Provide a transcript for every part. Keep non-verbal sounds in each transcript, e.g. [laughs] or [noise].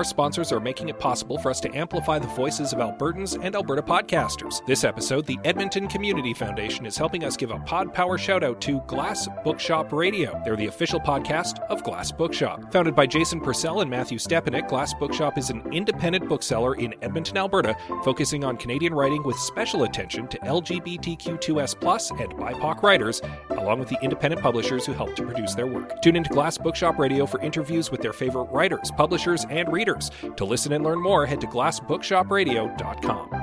our sponsors are making it possible for us to amplify the voices of Albertans and Alberta podcasters. This episode, the Edmonton Community Foundation is helping us give a Pod Power shout out to Glass Bookshop Radio. They're the official podcast of Glass Bookshop. Founded by Jason Purcell and Matthew Stepanek, Glass Bookshop is an independent bookseller in Edmonton, Alberta, focusing on Canadian writing with special attention to LGBTQ2S and BIPOC writers, along with the independent publishers who help to produce their work. Tune into Glass Bookshop Radio for interviews with their favorite writers, publishers, and readers. To listen and learn more, head to glassbookshopradio.com.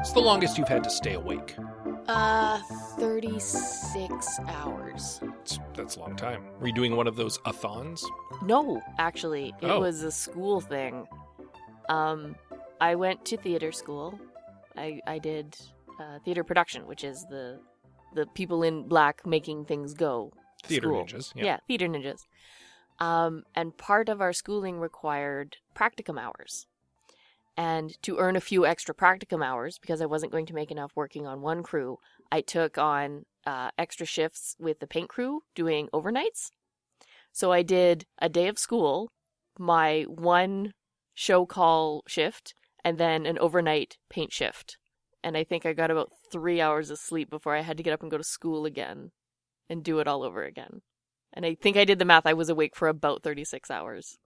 It's the longest you've had to stay awake. Uh, 36 hours. It's, that's a long time. Were you doing one of those a-thons? No, actually, it Oh. was a school thing. Um, I went to theater school. I I did uh, theater production, which is the the people in black making things go. Theater school. ninjas. Yeah. theater ninjas. Um, and part of our schooling required practicum hours. And to earn a few extra practicum hours, because I wasn't going to make enough working on one crew, I took on uh, extra shifts with the paint crew doing overnights. So I did a day of school, my one show call shift, and then an overnight paint shift. And I think I got about three hours of sleep before I had to get up and go to school again and do it all over again. And I think I did the math. I was awake for about 36 hours.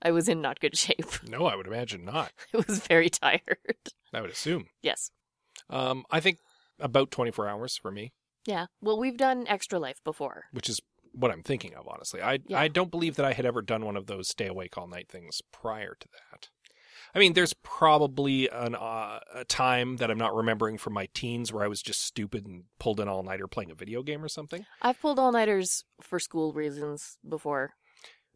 I was in not good [laughs] shape. No, I would imagine not. [laughs] I was very tired. I would assume. Yes. Um, I think about 24 hours for me, Yeah. Well, we've done Extra Life before. which is what I'm thinking of, honestly. I, Yeah. I don't believe that I had ever done one of those stay awake all night things prior to that. I mean, there's probably an, uh, a time that I'm not remembering from my teens where I was just stupid and pulled an all nighter playing a video game or something. I've pulled all nighters for school reasons before.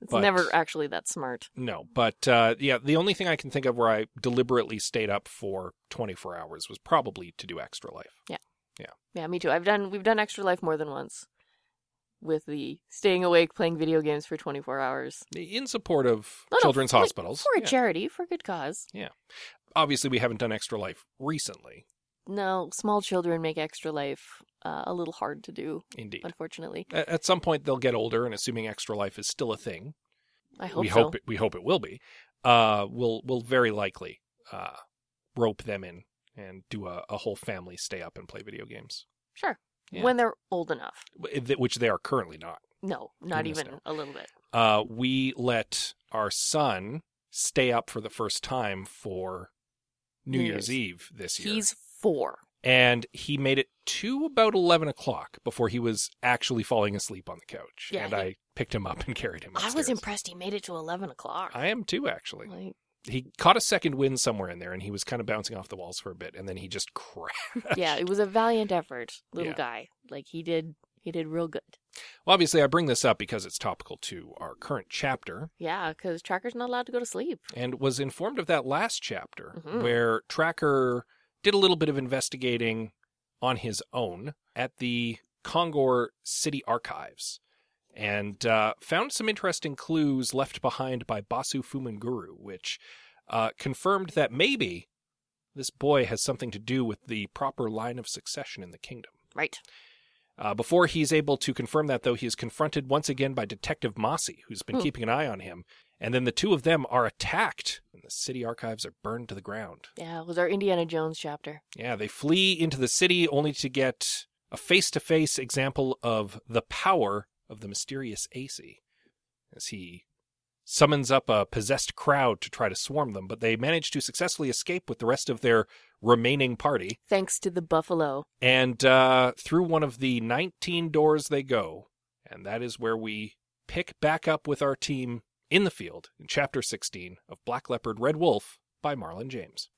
It's But- never actually that smart. No, but uh, yeah, the only thing I can think of where I deliberately stayed up for 24 hours was probably to do Extra Life. Yeah, Yeah. Yeah, me too. I've done we've done Extra Life more than once. With the staying awake playing video games for 24 hours. In support of No, no, children's for- hospitals. For a Yeah. charity, for a good cause. Yeah. Obviously, we haven't done Extra Life recently, No, small children make Extra Life uh, a little hard to do, indeed. unfortunately. A- At some point, they'll get older, and assuming Extra Life is still a thing, I hope we so. hope it, we hope it will be. Uh, we'll we'll very likely uh, rope them in and do a, a whole family stay up and play video games, Sure. Yeah. When they're old enough. which they are currently not. No, not even a little bit. Uh, we let our son stay up for the first time for New New Year's Year's. Eve this year, He's four. and he made it to about eleven o'clock before he was actually falling asleep on the couch, Yeah, and he- I picked him up and [laughs] carried him. I was impressed he made it to 11 o'clock. I am too, actually. Like, he caught a second wind somewhere in there and he was kind of bouncing off the walls for a bit and then he just [laughs] crashed. yeah, it was a valiant effort, little Yeah. guy. Like he did, he did real good. Well, obviously, I bring this up because it's topical to our current chapter Yeah, because Tracker's not allowed to go to sleep. and was informed of that last chapter Mhm. where Tracker did a little bit of investigating on his own at the Kongor City Archives and uh, found some interesting clues left behind by Basu Fumanguru, which uh, confirmed that maybe this boy has something to do with the proper line of succession in the kingdom. Right. Uh, before he's able to confirm that, though, he is confronted once again by Detective Mossi, who's been Hmm. keeping an eye on him. And then the two of them are attacked, and the city archives are burned to the ground. Yeah, it was our Indiana Jones chapter. Yeah, they flee into the city only to get a face to face example of the power of the mysterious AC as he summons up a possessed crowd to try to swarm them, but they manage to successfully escape with the rest of their remaining party. Thanks to the buffalo. And uh, through one of the 19 doors they go. And that is where we pick back up with our team in the field in chapter 16 of Black Leopard Red Wolf by Marlon James.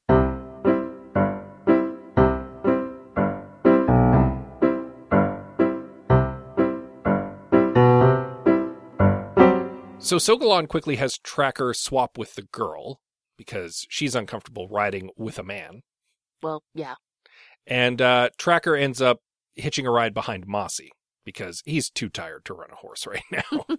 So Sogolon quickly has Tracker swap with the girl because she's uncomfortable riding with a man. Well, yeah. And uh, Tracker ends up hitching a ride behind Mossi because he's too tired to run a horse [laughs] right now. [laughs]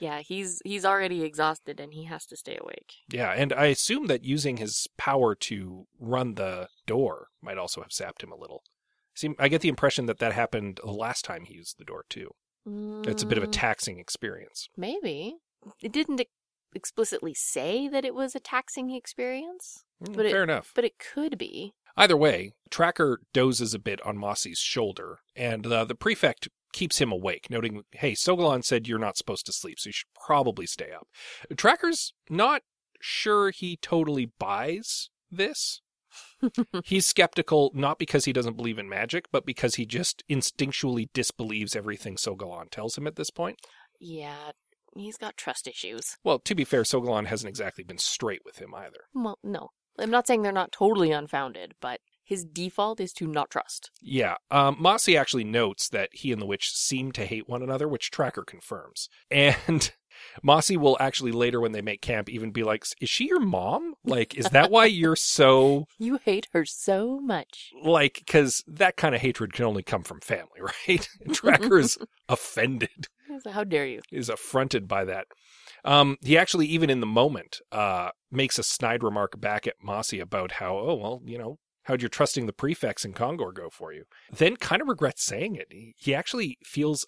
Yeah, he's he's already exhausted and he has to stay awake. yeah, and I assume that using his power to run the door might also have sapped him a little. See, I get the impression that that happened the last time he used the door too. It's a bit of a Mm, taxing experience. maybe. It didn't ex- explicitly say that it was a taxing experience, Mm, But it- Fair enough. but it could be. Either way, Tracker dozes a bit on Mossi's shoulder, and uh, the prefect keeps him awake, noting, hey, Sogolon said you're not supposed to sleep, so you should probably stay up. Tracker's not sure he totally buys this. [laughs] He's skeptical not because he doesn't believe in magic, but because he just instinctually disbelieves everything Sogolon tells him at this point. Yeah, he's got trust issues. Well, to be fair, Sogolon hasn't exactly been straight with him either. Well, no. I'm not saying they're not totally unfounded, but his default is to not trust. Yeah, um, Mossi actually notes that he and the witch seem to hate one another, which Tracker confirms. And Mossi will actually later, when they make camp, even be like, "Is she your mom? Like, is that why you're so [laughs] You hate her so much. like?" Because that kind of hatred can only come from family, [laughs] right? And Tracker's [laughs] offended, how dare you? is affronted by that. Um, he actually, even in the moment, uh, makes a snide remark back at Mossi about how, oh well, you know, how'd your trusting the prefects in Kongor go for you? Then kind of regrets saying it. He, he actually feels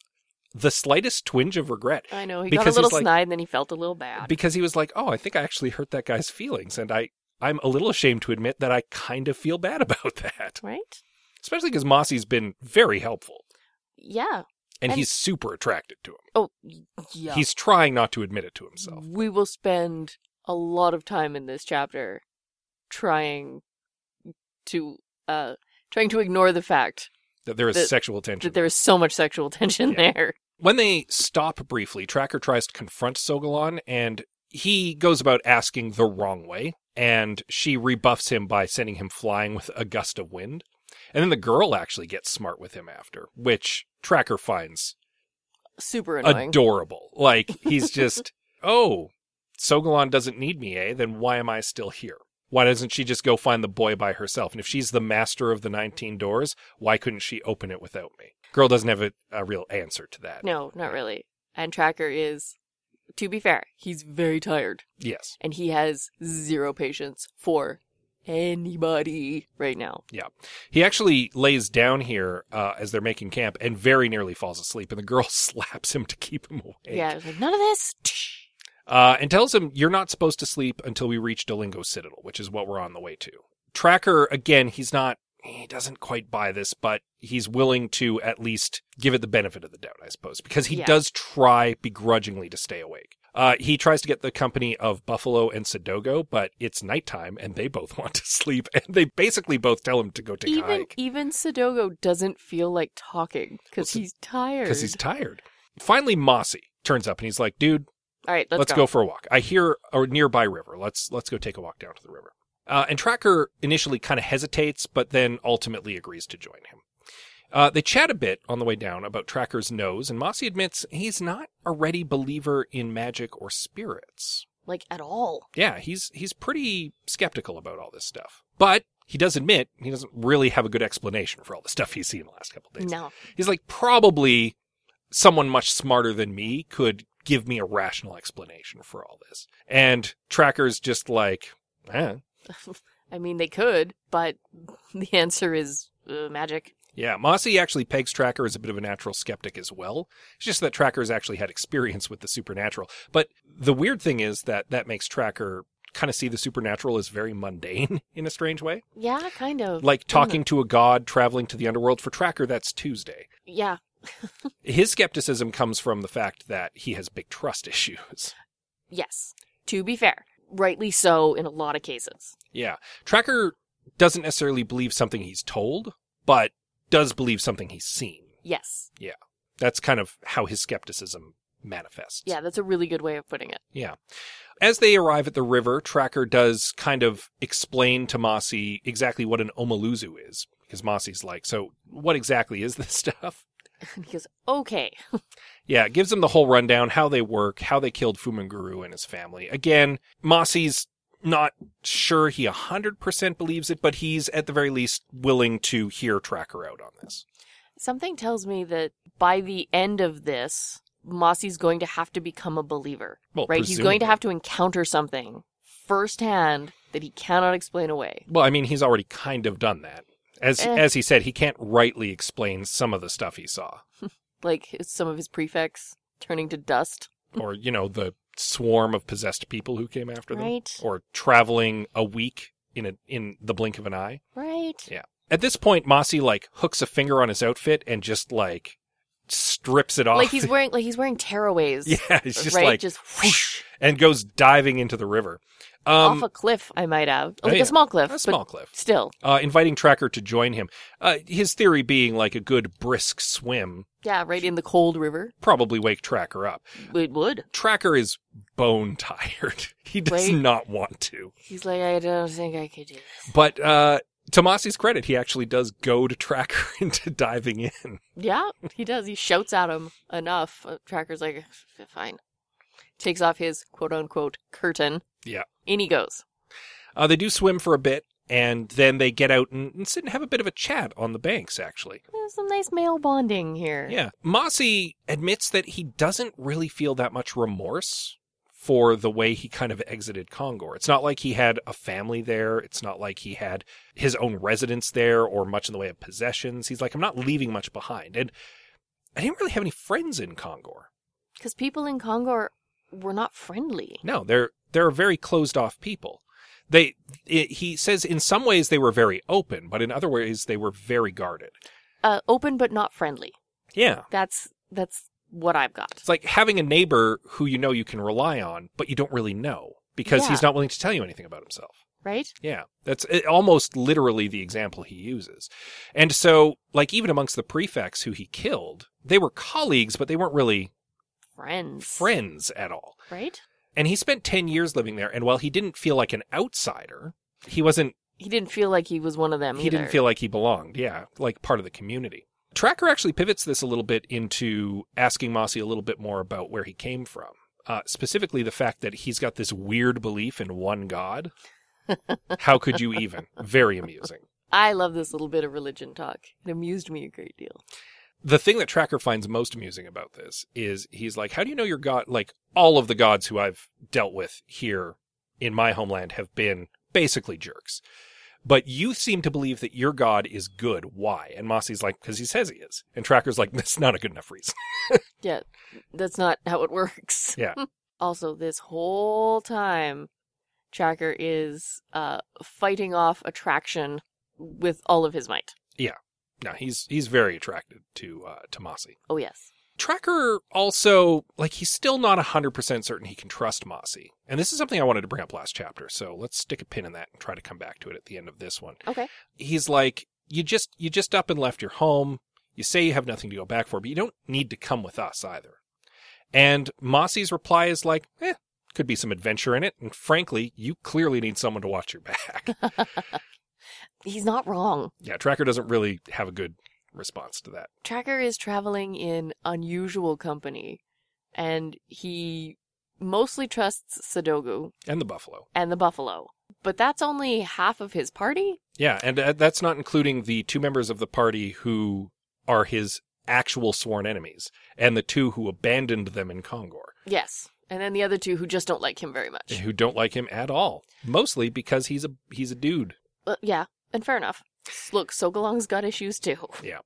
the slightest twinge of regret I know he got a little like- snide, and then he felt a little bad. because he was like, oh, I think I actually hurt that guy's feelings, and I. I'm a little ashamed to admit that I kind of feel bad [laughs] about that, right? especially because Mossi's been very helpful Yeah. and, And- he's super attracted to him. Oh, yeah. He's trying not to admit it to himself. We will spend a lot of time in this chapter trying to uh trying to ignore the fact That there is That- sexual tension. that there is so much sexual tension Yeah. there. When they stop briefly, Tracker tries to confront Sogolon, and he goes about asking the wrong way, and she rebuffs him by sending him flying with a gust of wind. And then the girl actually gets smart with him after, which Tracker finds Super annoying. adorable. Like, he's [laughs] just, oh, Sogolon doesn't need me, eh? Then why am I still here? Why doesn't she just go find the boy by herself? And if she's the master of the 19 doors, why couldn't she open it without me? Girl doesn't have a, a real answer to that. no, not really. And Tracker is to be fair, he's very tired Yes. and he has zero patience for anybody right now. Yeah. He actually lays down here uh, as they're making camp and very nearly falls asleep, and the girl [laughs] slaps him to keep him awake. Yeah, like none of this. Uh, and tells him, You're not supposed to sleep until we reach Dolingo Citadel, which is what we're on the way to. Tracker, again, he's not, he doesn't quite buy this, but he's willing to at least give it the benefit of the doubt, I suppose, because he Yeah. does try begrudgingly to stay awake. Uh, he tries to get the company of Buffalo and Sadogo, but it's nighttime and they both [laughs] want to sleep, and they basically both tell him to go take a Even hike. even Sadogo doesn't feel like talking because Well, he's tired. because he's tired. Finally, Mossi turns up and he's like, "Dude, All right, let's, let's, go. for a walk. I hear a nearby river. Let's let's go take a walk down to the river." Uh, and Tracker initially kind of hesitates, but then ultimately agrees to join him. Uh, they chat a bit on the way down about Tracker's nose, and Mossi admits he's not a ready believer in magic or spirits. Like at all. Yeah, he's he's pretty skeptical about all this stuff, but he does admit he doesn't really have a good explanation for all the stuff he's seen the last couple days. No. He's like, probably someone much smarter than me could give me a rational explanation for all this. And Tracker's just like, eh. [laughs] I mean, they could, but the answer is uh, magic. Yeah, Mossi actually pegs Tracker as a bit of a natural skeptic as well. It's just that Tracker's actually had experience with the supernatural. But the weird thing is that that makes Tracker kind of see the supernatural as very mundane [laughs] in a strange way. Yeah, kind of. Like talking to a god, traveling to the underworld. For Tracker, that's Tuesday. Yeah. His skepticism comes from the fact that he has big trust [laughs] issues. Yes. To be fair, rightly so in a lot of cases. Yeah. Tracker doesn't necessarily believe something he's told, but does believe something he's seen. Yes. Yeah. That's kind of how his skepticism manifests. Yeah, that's a really good way of putting it. Yeah. As they arrive at the river, Tracker does kind of explain to Mossi exactly what an Omoluzu is. Because Mossi's like, so what exactly is this [laughs] stuff? And he goes, okay. Yeah, it gives them the whole rundown, how they work, how they killed Fumanguru and his family. Again, Mossi's not sure he 100% believes it, but he's at the very least willing to hear Tracker out on this. Something tells me that by the end of this, Mossi's going to have to become a believer. Well, right? He's going to have to encounter something firsthand that he cannot explain away. Well, I mean, he's already kind of done that. As Eh. as he said, he can't rightly explain some of the stuff he saw, [laughs] Like his- some of his prefects turning to dust. [laughs] or you know, the swarm of possessed people who came after them, or traveling a week in a in the blink of an eye. Right. Yeah. At this point, Mossi like hooks a finger on his outfit and just like strips it off. Like he's [laughs] wearing like he's wearing tearaways. yeah, it's just right? like just whoosh, and goes diving into the river. Um, off a cliff, I might have. oh, Like yeah. a small cliff. a small But cliff. still. Uh, inviting Tracker to join him. Uh, his theory being like a good brisk swim Yeah, right in the cold river. probably wake Tracker up. It would. Tracker is bone [laughs] tired. He does Right. not want to. He's like, I don't think I could do this. But uh, to Mossi's credit, he actually does go to [laughs] Tracker into diving in. Yeah, he does. He shouts at him enough. Uh, Tracker's like, fine. Takes off his quote unquote curtain. Yeah. In he goes. Uh, they do swim for a bit, and then they get out and, and sit and have a bit of a chat on the banks, actually. There's some nice male bonding here. Yeah. Mossi admits that he doesn't really feel that much remorse for the way he kind of exited Kongor. It's not like he had a family there. It's not like he had his own residence there or much in the way of possessions. He's like, I'm not leaving much behind. And I didn't really have any friends in Kongor. Because people in Kongor were not friendly. No, they're they're very closed off people. They it, he says in some ways they were very open, but in other ways they were very guarded. Uh, open but not friendly. Yeah. That's that's what I've got. It's like having a neighbor who you know you can rely on, but you don't really know because Yeah. he's not willing to tell you anything about himself. Right? Yeah, that's almost literally the example he uses. And so, like, even amongst the prefects who he killed, they were colleagues, but they weren't really Friends. friends at all. Right? And he spent 10 years living there, and while he didn't feel like an outsider, he wasn't, He didn't feel like he was one of them he either. didn't feel like he belonged. Yeah, like part of the community. Tracker actually pivots this a little bit into asking Mossi a little bit more about where he came from. Uh, specifically, the fact that he's got this weird belief in one god. [laughs] How could you even? Very amusing. I love this little bit of religion talk. It amused me a great deal. The thing that Tracker finds most amusing about this is he's like, How do you know your god? Like, all of the gods who I've dealt with here in my homeland have been basically jerks. But you seem to believe that your god is good. Why? And Mossi's like, Because he says he is. And Tracker's like, [laughs] That's not a good enough reason. [laughs] Yeah, that's not how it works. [laughs] Yeah. also, this whole time, Tracker is uh, fighting off attraction with all of his might. No, he's he's very attracted to uh, to Mossi. Oh, yes. Tracker also like he's still not hundred percent certain he can trust Mossi, and this is something I wanted to bring up last chapter. So let's stick a pin in that and try to come back to it at the end of this one. Okay. He's like, you just you just up and left your home. You say you have nothing to go back for, but you don't need to come with us either. And Mossi's reply is like, eh, could be some adventure in it, and frankly, you clearly need someone to watch your back. [laughs] [laughs] He's not wrong. yeah, Tracker doesn't really have a good response to that. Tracker is traveling in unusual company, and he mostly trusts Sadogo And the buffalo. and the buffalo. But that's only half of his party? Yeah, and uh, that's not including the two members of the party who are his actual sworn enemies, and the two who abandoned them in Kongor, Yes. And then the other two who just don't like him very much. who don't like him at all, mostly because he's a he's a dude. Uh, yeah, and fair enough. Look, Sogolon's got issues too. [laughs] Yeah.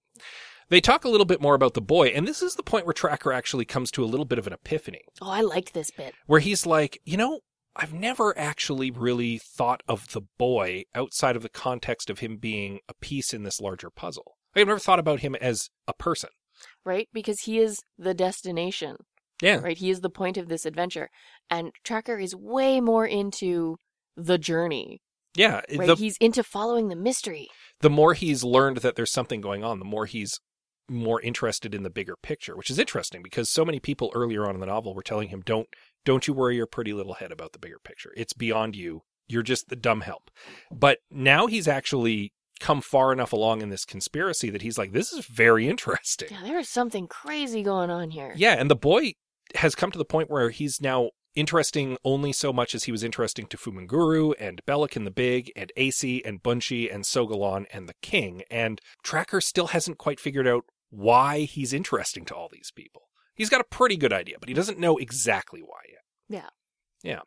They talk a little bit more about the boy, and this is the point where Tracker actually comes to a little bit of an epiphany, Oh, I like this bit. where he's like, you know, I've never actually really thought of the boy outside of the context of him being a piece in this larger puzzle. I've never thought about him as a person. Right? Because he is the destination, Yeah, right? He is the point of this adventure. And Tracker is way more into the journey, yeah. right? the- He's into following the mystery. the more he's learned that there's something going on, the more he's more interested in the bigger picture, which is interesting because so many people earlier on in the novel were telling him, "Don't, don't you worry your pretty little head about the bigger picture. It's beyond you. You're just the dumb help." But now he's actually come far enough along in this conspiracy that he's like, this is very interesting. Yeah, there is something crazy going on here. Yeah, and the boy has come to the point where he's now interesting only so much as he was interesting to Fumanguru and Belekun the Big and Ace and Bunshi and Sogolon and the King. And Tracker still hasn't quite figured out why he's interesting to all these people. He's got a pretty good idea, but he doesn't know exactly why yet. Yeah. Yeah.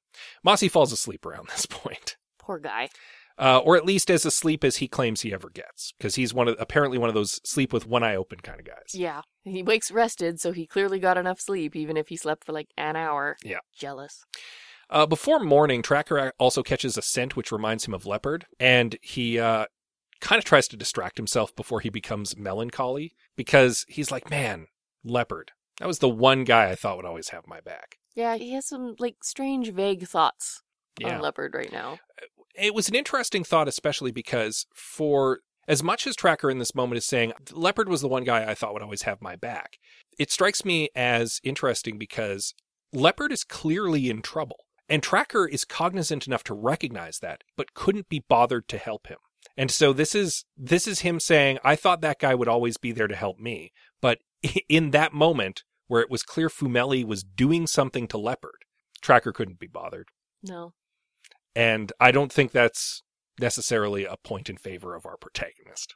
Mossi falls asleep around [laughs] this point. Poor guy. Uh, or at least as asleep as he claims he ever gets, because he's one of apparently one of those sleep with one eye open kind of guys. Yeah. He wakes rested, so he clearly got enough sleep, even if he slept for like an hour. Yeah. Jealous. Uh, before morning, Tracker also catches a scent which reminds him of leopard, and he uh, kind of tries to distract himself before he becomes melancholy because he's like, "Man, leopard. That was the one guy I thought would always have my back." Yeah, he has some like strange, vague thoughts Yeah. on leopard right now. It was an interesting thought, especially because for as much as Tracker in this moment is saying Leopard was the one guy I thought would always have my back, it strikes me as interesting because Leopard is clearly in trouble. And Tracker is cognizant enough to recognize that, but couldn't be bothered to help him. And so this is this is him saying, I thought that guy would always be there to help me. But [laughs] in that moment where it was clear Fumeli was doing something to Leopard, Tracker couldn't be bothered. No. And I don't think that's necessarily a point in favor of our protagonist.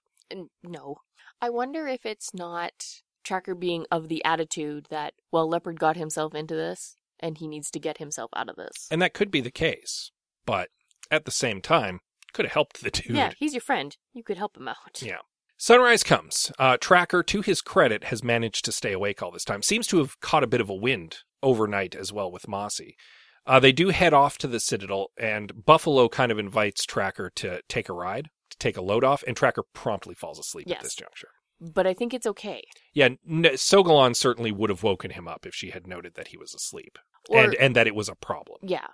No. I wonder if it's not Tracker being of the attitude that, well, Leopard got himself into this and he needs to get himself out of this. And that could be the case. But at the same time, could have helped the dude. Yeah, he's your friend. You could help him out. Yeah. Sunrise comes. Uh, Tracker, to his credit, has managed to stay awake all this time. Seems to have caught a bit of a wind overnight as well with Mossi. Uh, they do head off to the Citadel, and Buffalo kind of invites Tracker to take a ride, to take a load off, and Tracker promptly falls asleep Yes. at this juncture. But I think it's okay. Yeah, n- Sogolon certainly would have woken him up if she had noted that he was asleep Or, and and that it was a problem. yeah.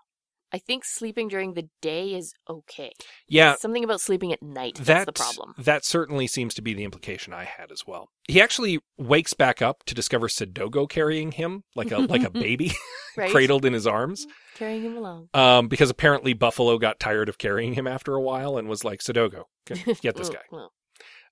I think sleeping during the day is okay. Yeah, Something about sleeping at night that's that the problem. that certainly seems to be the implication I had as well. He actually wakes back up to discover Sadogo carrying him like a like a [laughs] baby [laughs] Right? cradled in his arms. Carrying him along. Um, because apparently Buffalo got tired of carrying him after a while and was like, Sadogo, [laughs] get this Mm, guy.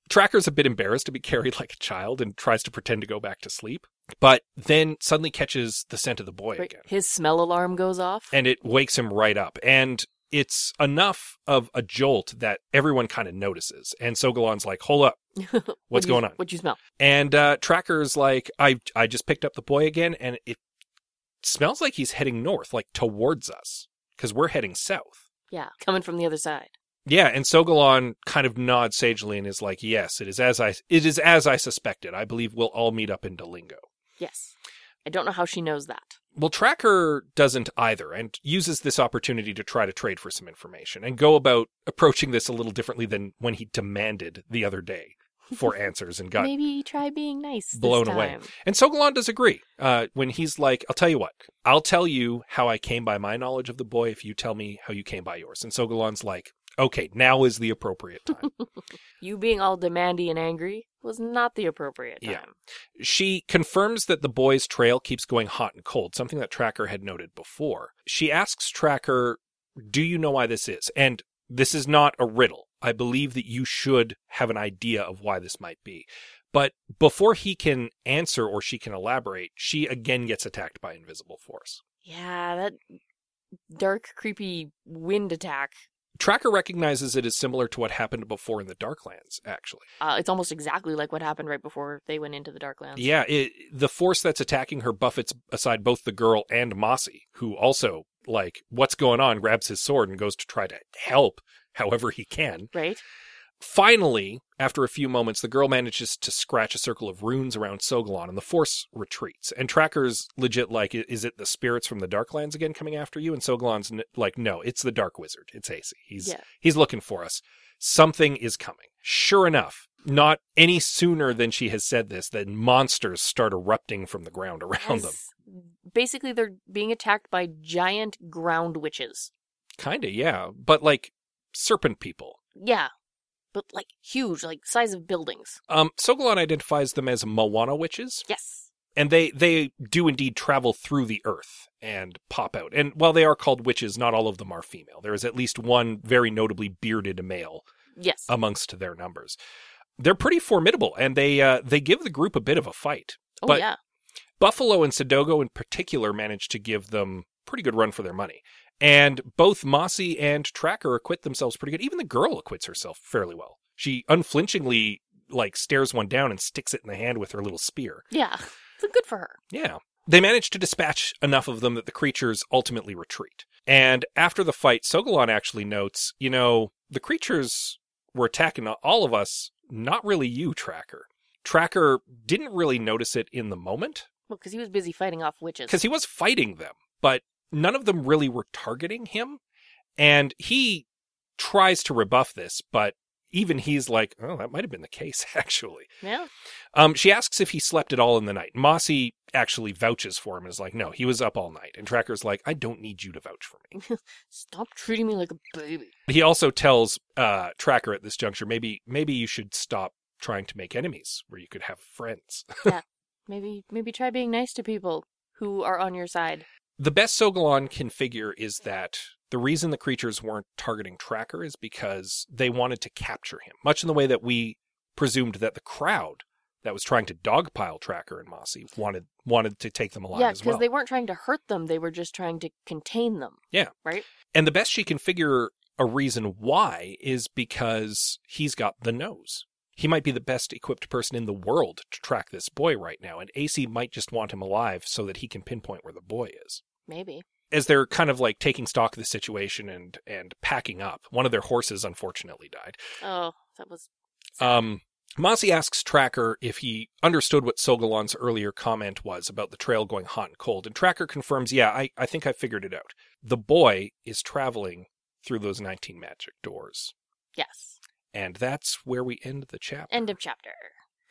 Tracker's a bit embarrassed to be carried like a child and tries to pretend to go back to sleep, but then suddenly catches the scent of the boy right. again. His smell alarm goes off. and it wakes him right up. And it's enough of a jolt that everyone kind of notices. And Sogolon's like, hold up, [laughs] What what's going on? What'd you smell? And uh, Tracker's like, I I just picked up the boy again, and it smells like he's heading north, like towards us, because we're heading south. Yeah, coming from the other side. Yeah, and Sogolon kind of nods sagely and is like, "Yes, it is as I it is as I suspected. I believe we'll all meet up in Dolingo." Yes. I don't know how she knows that. Well, Tracker doesn't either and uses this opportunity to try to trade for some information and go about approaching this a little differently than when he demanded the other day for [laughs] answers and got Maybe try being nice. this blown away. And Sogolon does agree uh, when he's like, I'll tell you what, I'll tell you how I came by my knowledge of the boy if you tell me how you came by yours. And Sogolon's like, okay, now is the appropriate time. [laughs] You being all demandy and angry was not the appropriate time. Yeah. she confirms that the boy's trail keeps going hot and cold, something that Tracker had noted before. She asks Tracker, Do you know why this is? And this is not a riddle. I believe that you should have an idea of why this might be. But before he can answer or she can elaborate, she again gets attacked by invisible force. Yeah, that dark, creepy wind attack. Tracker recognizes it as similar to what happened before in the Darklands, actually. Uh, it's almost exactly like what happened right before they went into the Darklands. Yeah, it, the force that's attacking her buffets aside both the girl and Mossi, who also, like, what's going on, grabs his sword and goes to try to help however he can. Right? Finally, after a few moments, the girl manages to scratch a circle of runes around Sogolon, and the force retreats. And Tracker's legit like, is it the spirits from the Darklands again coming after you? And Sogolon's like, no, it's the Dark Wizard. It's AC. He's Yeah. he's looking for us. Something is coming. Sure enough, not any sooner than she has said this, than monsters start erupting from the ground around them. Basically, they're being attacked by giant ground witches. Kinda, yeah, but like serpent people. Yeah. But, like, huge, like, size of buildings. Um, Sogolon identifies them as Moana witches. Yes. and they they do indeed travel through the earth and pop out. And while they are called witches, not all of them are female. There is at least one very notably bearded male Yes. amongst their numbers. They're pretty formidable, and they uh, they give the group a bit of a fight. oh but- yeah. Buffalo and Sadogo in particular managed to give them pretty good run for their money. And both Mossi and Tracker acquit themselves pretty good. Even the girl acquits herself fairly well. She unflinchingly like stares one down and sticks it in the hand with her little spear. Yeah. So good for her. Yeah. They manage to dispatch enough of them that the creatures ultimately retreat. And after the fight, Sogolon actually notes, you know, the creatures were attacking all of us, not really you, Tracker. Tracker didn't really notice it in the moment Well, because he was busy fighting off witches. because he was fighting them, but none of them really were targeting him. And he tries to rebuff this, but even he's like, oh, that might have been the case, [laughs] actually. Yeah. Um, she asks if he slept at all in the night. Mossi actually vouches for him and is like, no, he was up all night. And Tracker's like, I don't need you to vouch for me. [laughs] Stop treating me like a baby. He also tells uh, Tracker at this juncture, maybe maybe you should stop trying to make enemies where you could have friends. [laughs] Yeah. Maybe maybe try being nice to people who are on your side. The best Sogolon can figure is that the reason the creatures weren't targeting Tracker is because they wanted to capture him, much in the way that we presumed that the crowd that was trying to dogpile Tracker and Mossi wanted wanted to take them alive yeah, as because they weren't trying to hurt them; they were just trying to contain them. Yeah, right. And the best she can figure a reason why is because he's got the nose. He might be the best equipped person in the world to track this boy right now, and AC might just want him alive so that he can pinpoint where the boy is. Maybe. As they're kind of like taking stock of the situation and and packing up, one of their horses unfortunately died. Oh, that was. sad. Um, Mossi asks Tracker if he understood what Sogolon's earlier comment was about the trail going hot and cold, and Tracker confirms, yeah, I, I think I figured it out. The boy is traveling through those 19 magic doors. yes. And that's where we end the chapter. End of chapter.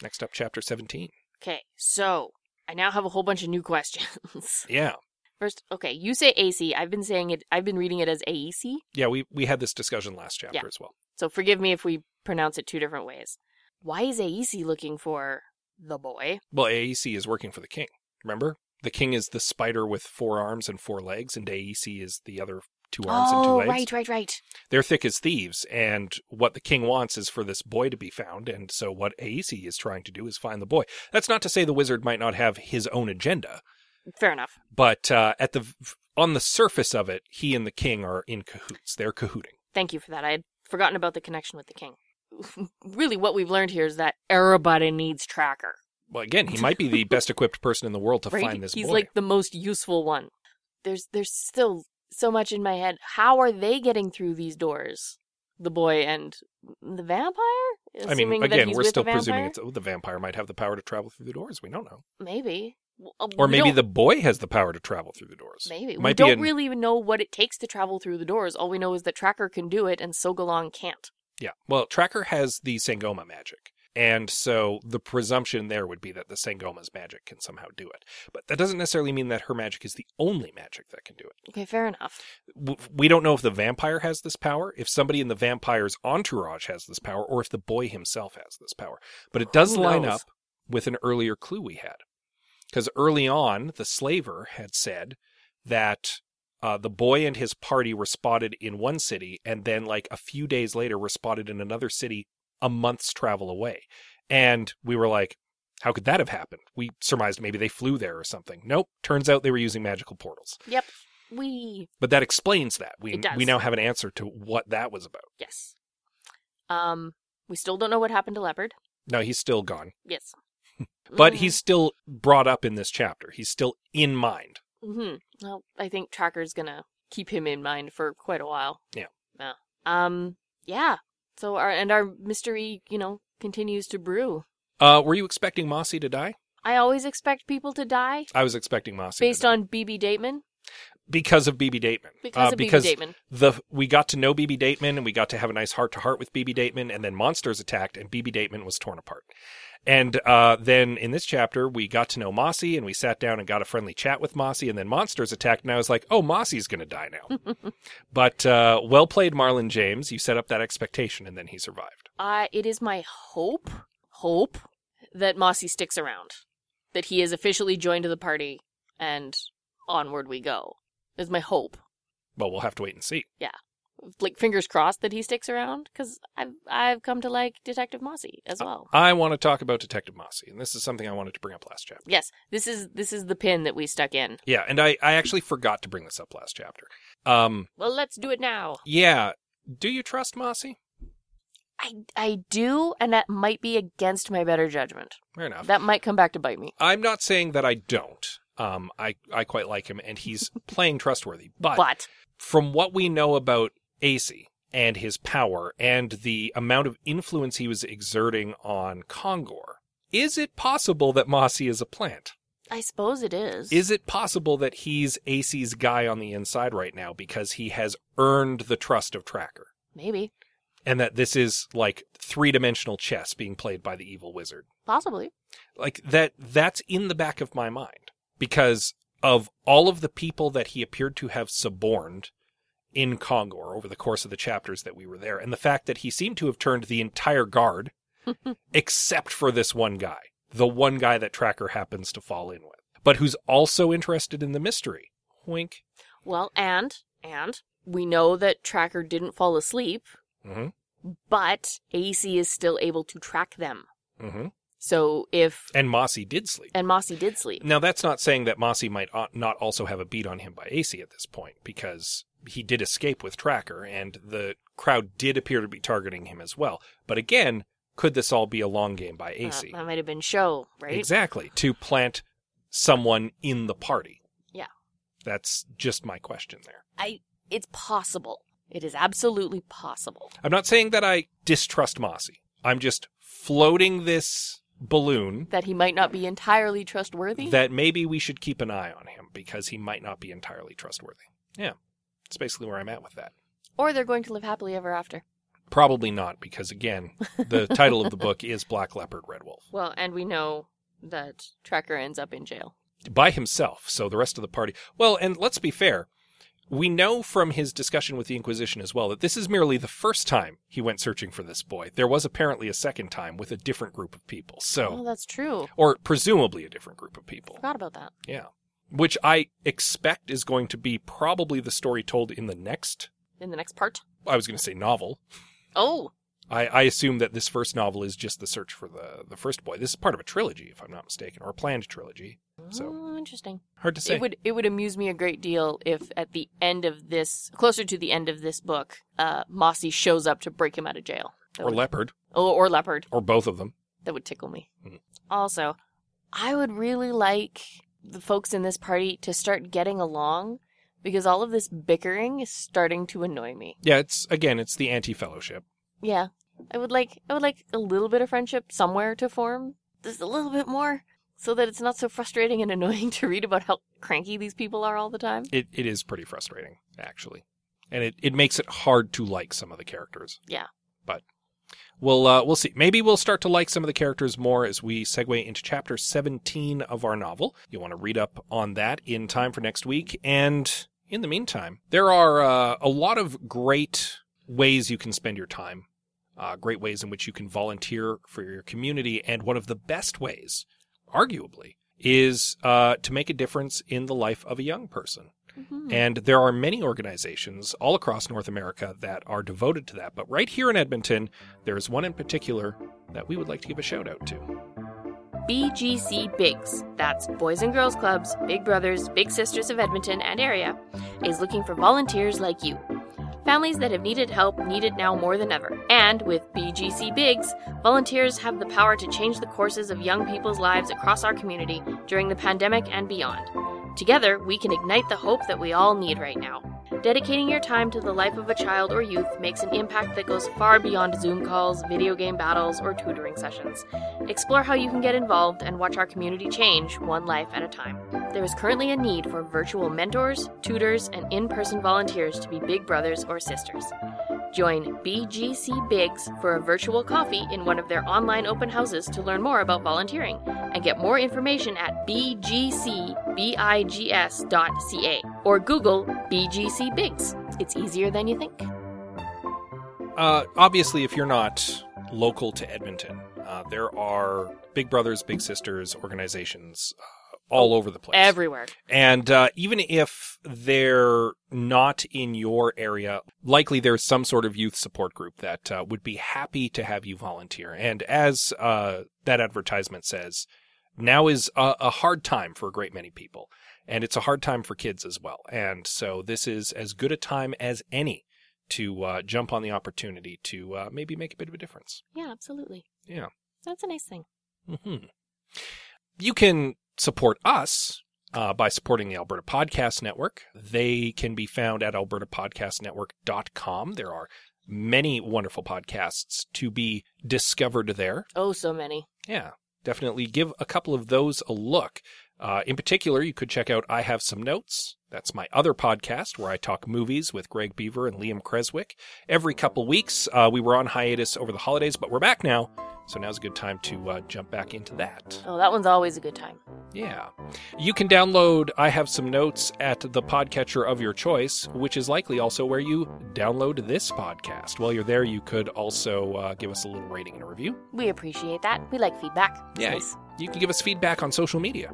Next up, chapter 17. Okay, so I now have a whole bunch of new questions. [laughs] Yeah. First, okay, you say AC. I've been saying it. I've been reading it as AEC. Yeah, we, we had this discussion last chapter Yeah. as well. So forgive me if we pronounce it two different ways. Why is AEC looking for the boy? Well, AEC is working for the king. Remember? The king is the spider with four arms and four legs, and AEC is the other two arms and two oh, legs. right, right, right. they're thick as thieves and what the king wants is for this boy to be found and so what Aesi is trying to do is find the boy that's not to say the wizard might not have his own agenda Fair enough. but uh, at the on the surface of it he and the king are in cahoots they're cahooting Thank you for that. I had forgotten about the connection with the king. [laughs] really, what we've learned here is that everybody needs Tracker. well again he might be the [laughs] best equipped person in the world to right? find this boy. He's boy like the most useful one. There's there's still so much in my head. How are they getting through these doors? The boy and the vampire. i mean Assuming again we're still presuming it's oh, the vampire might have the power to travel through the doors we don't know maybe. Uh, or maybe the boy has the power to travel through the doors maybe we might be don't an- really even know what it takes to travel through the doors. All we know is that Tracker can do it and Sogolon can't. Yeah. Well, Tracker has the Sangoma magic. And so the presumption there would be that the Sangoma's magic can somehow do it. But that doesn't necessarily mean that her magic is the only magic that can do it. Okay, fair enough. We don't know if the vampire has this power, if somebody in the vampire's entourage has this power, or if the boy himself has this power. But it does line up with an earlier clue we had. Because early on, the slaver had said that uh, the boy and his party were spotted in one city, and then, like a few days later, were spotted in another city a month's travel away. And we were like, how could that have happened? We surmised maybe they flew there or something. Nope. Turns out they were using magical portals. Yep. We But that explains that. We we now have an answer to what that was about. yes. Um, we still don't know what happened to Leopard. No, he's still gone. Yes. But he's still brought up in this chapter. He's still in mind. hmm Well, I think Tracker's gonna keep him in mind for quite a while. Yeah. Yeah. Um. Yeah. So our and our mystery, you know, continues to brew. Uh, were you expecting Mossi to die? I always expect people to die I was expecting Mossi based to die. on BB Dateman because of BB Dateman. because uh, of because BB Dateman. the we got to know BB Dateman and we got to have a nice heart to heart with BB Dateman, and then monsters attacked and BB Dateman was torn apart. And uh, then in this chapter, we got to know Mossi and we sat down and got a friendly chat with Mossi, and then monsters attacked, and I was like, oh, Mossi's going to die now. [laughs] but uh, well played, Marlon James. You set up that expectation, and then he survived. Uh, it is my hope, hope that Mossi sticks around, that he is officially joined to the party, and onward we go. Is my hope. Well, we'll have to wait and see. Like fingers crossed that he sticks around because I've I've come to like Detective Mossi as well. I want to talk about Detective Mossi, and this is something I wanted to bring up last chapter. Yes, this is this is the pin that we stuck in. Yeah, and I, I actually forgot to bring this up last chapter. Um, Well, let's do it now. yeah, do you trust Mossi? I I do, and that might be against my better judgment. Fair enough. That might come back to bite me. I'm not saying that I don't. Um, I, I quite like him, and he's [laughs] playing trustworthy. But, But from what we know about AC and his power and the amount of influence he was exerting on Kongor, is it possible that Mossi is a plant? I suppose it is. Is it possible that he's AC's guy on the inside right now because he has earned the trust of Tracker? maybe And that this is like three dimensional chess being played by the evil wizard? possibly? Like that, that's in the back of my mind because of all of the people that he appeared to have suborned in Kongor over the course of the chapters that we were there. And the fact that he seemed to have turned the entire guard [laughs] except for this one guy, the one guy that Tracker happens to fall in with, but who's also interested in the mystery. Wink. Well, and and we know that Tracker didn't fall asleep, hmm but AC is still able to track them. hmm So if And Mossi did sleep. and Mossi did sleep. Now, that's not saying that Mossi might not also have a beat on him by AC at this point, because he did escape with Tracker, and the crowd did appear to be targeting him as well. But again, could this all be a long game by Uh, AC? that might have been show, right? Exactly, to plant someone in the party. Yeah. That's just my question there. I it's possible. It is absolutely possible. I'm not saying that I distrust Mossi. I'm just floating this balloon That he might not be entirely trustworthy. that maybe we should keep an eye on him because he might not be entirely trustworthy. Yeah. That's basically where I'm at with that. or they're going to live happily ever after. Probably not, because again, the [laughs] title of the book is Black Leopard, Red Wolf. Well, and we know that Tracker ends up in jail. By himself, so the rest of the party. Well, and let's be fair. We know from his discussion with the Inquisition as well that this is merely the first time he went searching for this boy. There was apparently a second time with a different group of people. Oh, So, that's true. or presumably a different group of people. Forgot about that. Yeah. Which I expect is going to be probably the story told in the next, In the next part. I was going to say novel. Oh, I, I assume that this first novel is just the search for the, the first boy. This is part of a trilogy, if I'm not mistaken, or a planned trilogy. So oh, interesting. hard to say. It would it would amuse me a great deal if at the end of this, closer to the end of this book, uh, Mossi shows up to break him out of jail. That or would- leopard, oh, or leopard. or both of them. That would tickle me. Mhm. Also, I would really like the folks in this party to start getting along because all of this bickering is starting to annoy me. Yeah, it's again, it's the anti-fellowship. Yeah. I would like I would like a little bit of friendship somewhere to form. Just a little bit more so that it's not so frustrating and annoying to read about how cranky these people are all the time. It it is pretty frustrating, actually, and it, it makes it hard to like some of the characters. Yeah. but we'll uh, we'll see. Maybe we'll start to like some of the characters more as we segue into chapter seventeen of our novel. You'll want to read up on that in time for next week, and in the meantime, there are uh, a lot of great ways you can spend your time. Uh, great ways in which you can volunteer for your community, and one of the best ways, arguably, is uh, to make a difference in the life of a young person. Mhm. And there are many organizations all across North America that are devoted to that. But right here in Edmonton, there is one in particular that we would like to give a shout out to. BGC Bigs, that's Boys and Girls Clubs, Big Brothers, Big Sisters of Edmonton and area, is looking for volunteers like you. Families that have needed help need it now more than ever. And with BGC Bigs, volunteers have the power to change the courses of young people's lives across our community during the pandemic and beyond. Together, we can ignite the hope that we all need right now. Dedicating your time to the life of a child or youth makes an impact that goes far beyond Zoom calls, video game battles, or tutoring sessions. Explore how you can get involved and watch our community change one life at a time. There is currently a need for virtual mentors, tutors, and in person volunteers to be big brothers or sisters. Join BGC Bigs for a virtual coffee in one of their online open houses to learn more about volunteering and get more information at bgcbigs.ca or Google BGC Bigs. It's easier than you think. Uh, obviously, if you're not local to Edmonton, uh, there are Big Brothers, Big Sisters organizations uh, all over the place. Everywhere. And uh, even if they're not in your area, likely there's some sort of youth support group that uh, would be happy to have you volunteer. And as uh, that advertisement says, now is a, a hard time for a great many people. And it's a hard time for kids as well. And so this is as good a time as any to uh, jump on the opportunity to uh, maybe make a bit of a difference. Yeah, absolutely. Yeah. That's a nice thing. Mm-hmm. You can support us uh, by supporting the Alberta Podcast Network. They can be found at albertapodcastnetwork.com. There are many wonderful podcasts to be discovered there. Oh, so many. Yeah, definitely give a couple of those a look. Uh, in particular, you could check out I Have Some Notes. That's my other podcast where I talk movies with Greg Beaver and Liam Creswick. Every couple weeks, uh, we were on hiatus over the holidays, but we're back now. So now's a good time to uh, jump back into that. Oh, that one's always a good time. Yeah. You can download I Have Some Notes at the podcatcher of your choice, which is likely also where you download this podcast. While you're there, you could also uh, give us a little rating and a review. We appreciate that. We like feedback. Yeah. nice. You can give us feedback on social media.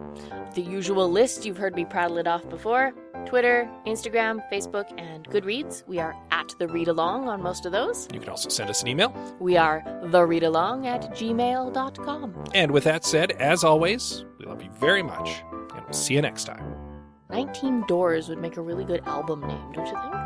The usual list you've heard me prattle it off before Twitter, Instagram, Facebook, and Goodreads. We are at the read along on most of those. You can also send us an email. We are the read along at gmail.com. And with that said, as always, we love you very much, and we'll see you next time. 19 Doors would make a really good album name, don't you think?